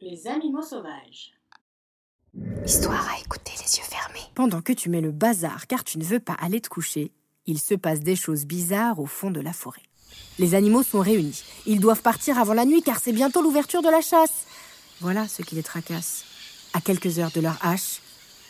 Les animaux sauvages. Histoire à écouter les yeux fermés. Pendant que tu mets le bazar car tu ne veux pas aller te coucher, il se passe des choses bizarres au fond de la forêt. Les animaux sont réunis. Ils doivent partir avant la nuit car c'est bientôt l'ouverture de la chasse. Voilà ce qui les tracasse. À quelques heures de leur hache,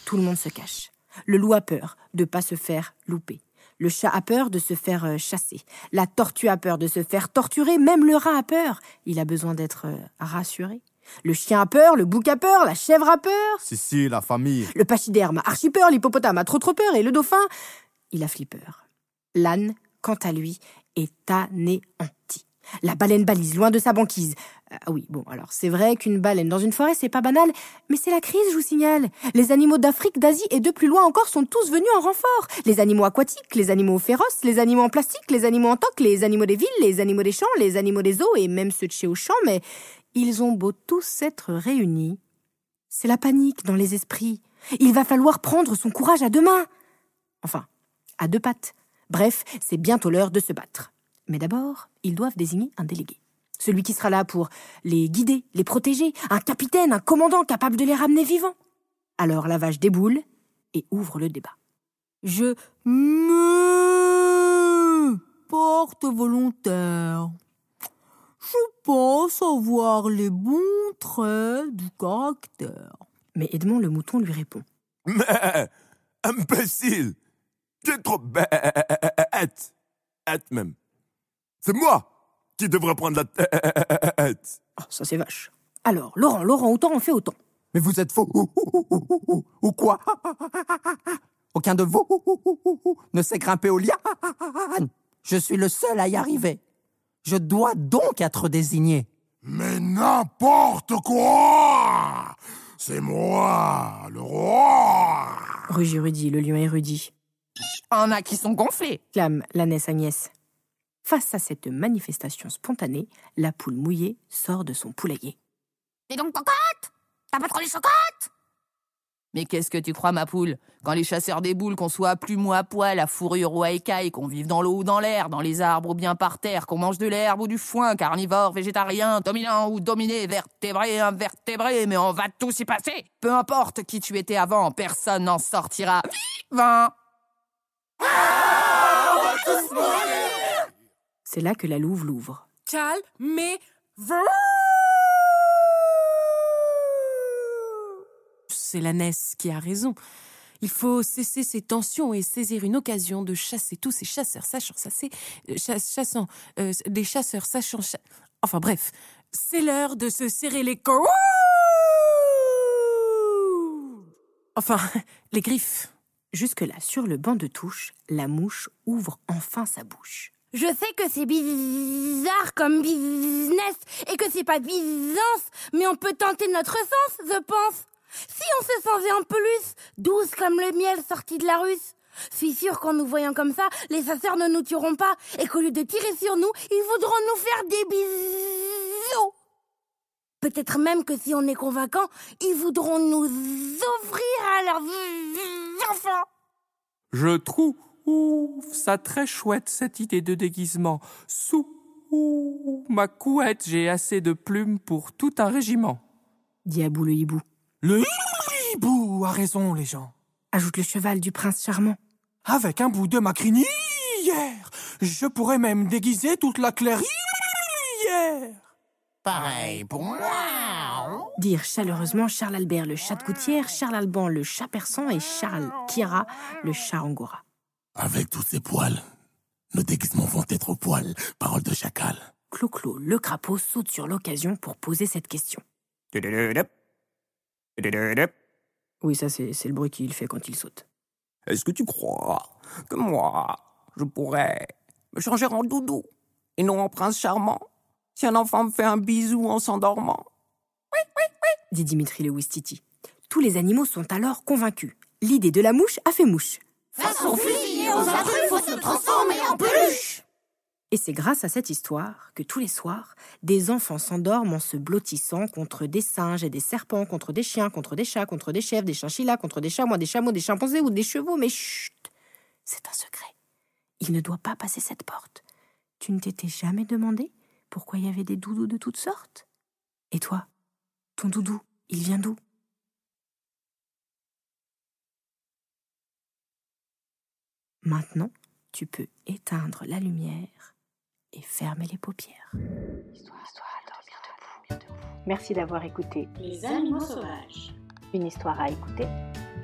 tout le monde se cache. Le loup a peur de pas se faire louper. Le chat a peur de se faire euh, chasser. La tortue a peur de se faire torturer. Même le rat a peur. Il a besoin d'être euh, rassuré. Le chien a peur, le bouc a peur, la chèvre a peur. Si, si, la famille. Le pachyderme a archi peur, l'hippopotame a trop trop peur et le dauphin, il a flipper. L'âne, quant à lui, est anéanti. La baleine balise, loin de sa banquise. Ah oui, bon, alors c'est vrai qu'une baleine dans une forêt, c'est pas banal, mais c'est la crise, je vous signale. Les animaux d'Afrique, d'Asie et de plus loin encore sont tous venus en renfort. Les animaux aquatiques, les animaux féroces, les animaux en plastique, les animaux en toc, les animaux des villes, les animaux des champs, les animaux des eaux et même ceux de chez Auchan, mais ils ont beau tous être réunis. C'est la panique dans les esprits. Il va falloir prendre son courage à deux mains. Enfin, à deux pattes. Bref, c'est bientôt l'heure de se battre. Mais d'abord, ils doivent désigner un délégué. Celui qui sera là pour les guider, les protéger, un capitaine, un commandant capable de les ramener vivants. Alors la vache déboule et ouvre le débat. Je me porte volontaire. Je pense avoir les bons traits du caractère. Mais Edmond le mouton lui répond. Mais, imbécile Tu es trop bête Bête même. C'est moi qui devrais prendre la tête. Oh, ça c'est vache. Alors, Laurent, Laurent, autant en fait autant. Mais vous êtes faux ou quoi? Aucun de vous ne sait grimper au liane. Je suis le seul à y arriver. Je dois donc être désigné. Mais n'importe quoi C'est moi, le roi Rugit Rudy, le lion érudit. En a qui sont gonflés clame l'ânesse Agnès. Face à cette manifestation spontanée, la poule mouillée sort de son poulailler. Dis donc, cocotte! T'as pas trop les chocottes! Mais qu'est-ce que tu crois, ma poule? Quand les chasseurs des boules, qu'on soit à plume ou à poil, à fourrure ou à écaille, qu'on vive dans l'eau ou dans l'air, dans les arbres ou bien par terre, qu'on mange de l'herbe ou du foin, carnivore, végétarien, dominant ou dominé, vertébré, invertébré, mais on va tous y passer! Peu importe qui tu étais avant, personne n'en sortira vivant C'est là que la louve l'ouvre. Calmez-vous C'est la Ness qui a raison. Il faut cesser ces tensions et saisir une occasion de chasser tous ces chasseurs sachant chasser, euh, chass- chassant, euh, des chasseurs sachant cha- Enfin bref, c'est l'heure de se serrer les coudes. Enfin, les griffes. Jusque-là, sur le banc de touche, la mouche ouvre enfin sa bouche. Je sais que c'est bizarre comme business et que c'est pas business, mais on peut tenter notre sens, je pense. Si on se sentait un peu plus douce comme le miel sorti de la russe. suis sûr qu'en nous voyant comme ça, les chasseurs ne nous tueront pas et qu'au lieu de tirer sur nous, ils voudront nous faire des bisous. Peut-être même que si on est convaincant, ils voudront nous offrir à leurs enfants. Je trouve ça très chouette cette idée de déguisement. Sous ma couette, j'ai assez de plumes pour tout un régiment. Dit Abou le hibou. Le hibou a raison, les gens. Ajoute le cheval du prince charmant. Avec un bout de ma crinière, je pourrais même déguiser toute la clairière. Pareil pour moi. Dirent chaleureusement Charles Albert le chat de gouttière, Charles Alban le chat persan et Charles Kira le chat angora. Avec tous ces poils, nos déguisements vont être au poil. Parole de chacal. Clo-Clo, le crapaud, saute sur l'occasion pour poser cette question. Oui, ça, c'est le bruit qu'il fait quand il saute. Est-ce que tu crois que moi, je pourrais me changer en doudou et non en prince charmant si un enfant me fait un bisou en s'endormant? Dit Dimitri le Ouistiti. Tous les animaux sont alors convaincus. L'idée de la mouche a fait mouche. Façon aux faut se transformer en peluche Et c'est grâce à cette histoire que tous les soirs, des enfants s'endorment en se blottissant contre des singes et des serpents, contre des chiens, contre des chats, contre des chèvres, des chinchillas, contre des chamois, des chameaux, des chimpanzés ou des chevaux. Mais chut C'est un secret. Il ne doit pas passer cette porte. Tu ne t'étais jamais demandé pourquoi il y avait des doudous de toutes sortes? Et toi Ton doudou, il vient d'où? Maintenant, tu peux éteindre la lumière et fermer les paupières. Merci d'avoir écouté Les animaux sauvages. Une histoire à écouter,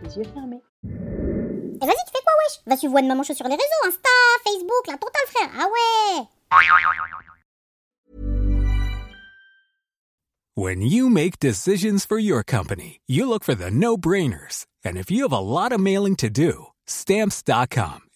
les yeux fermés. Et vas-y, tu fais quoi, wesh? Va suivre One Maman Show sur les réseaux, Insta, Facebook, la totale, frère. Ah ouais When you make decisions for your company, you look for the no-brainers. And if you have a lot of mailing to do, stamps.com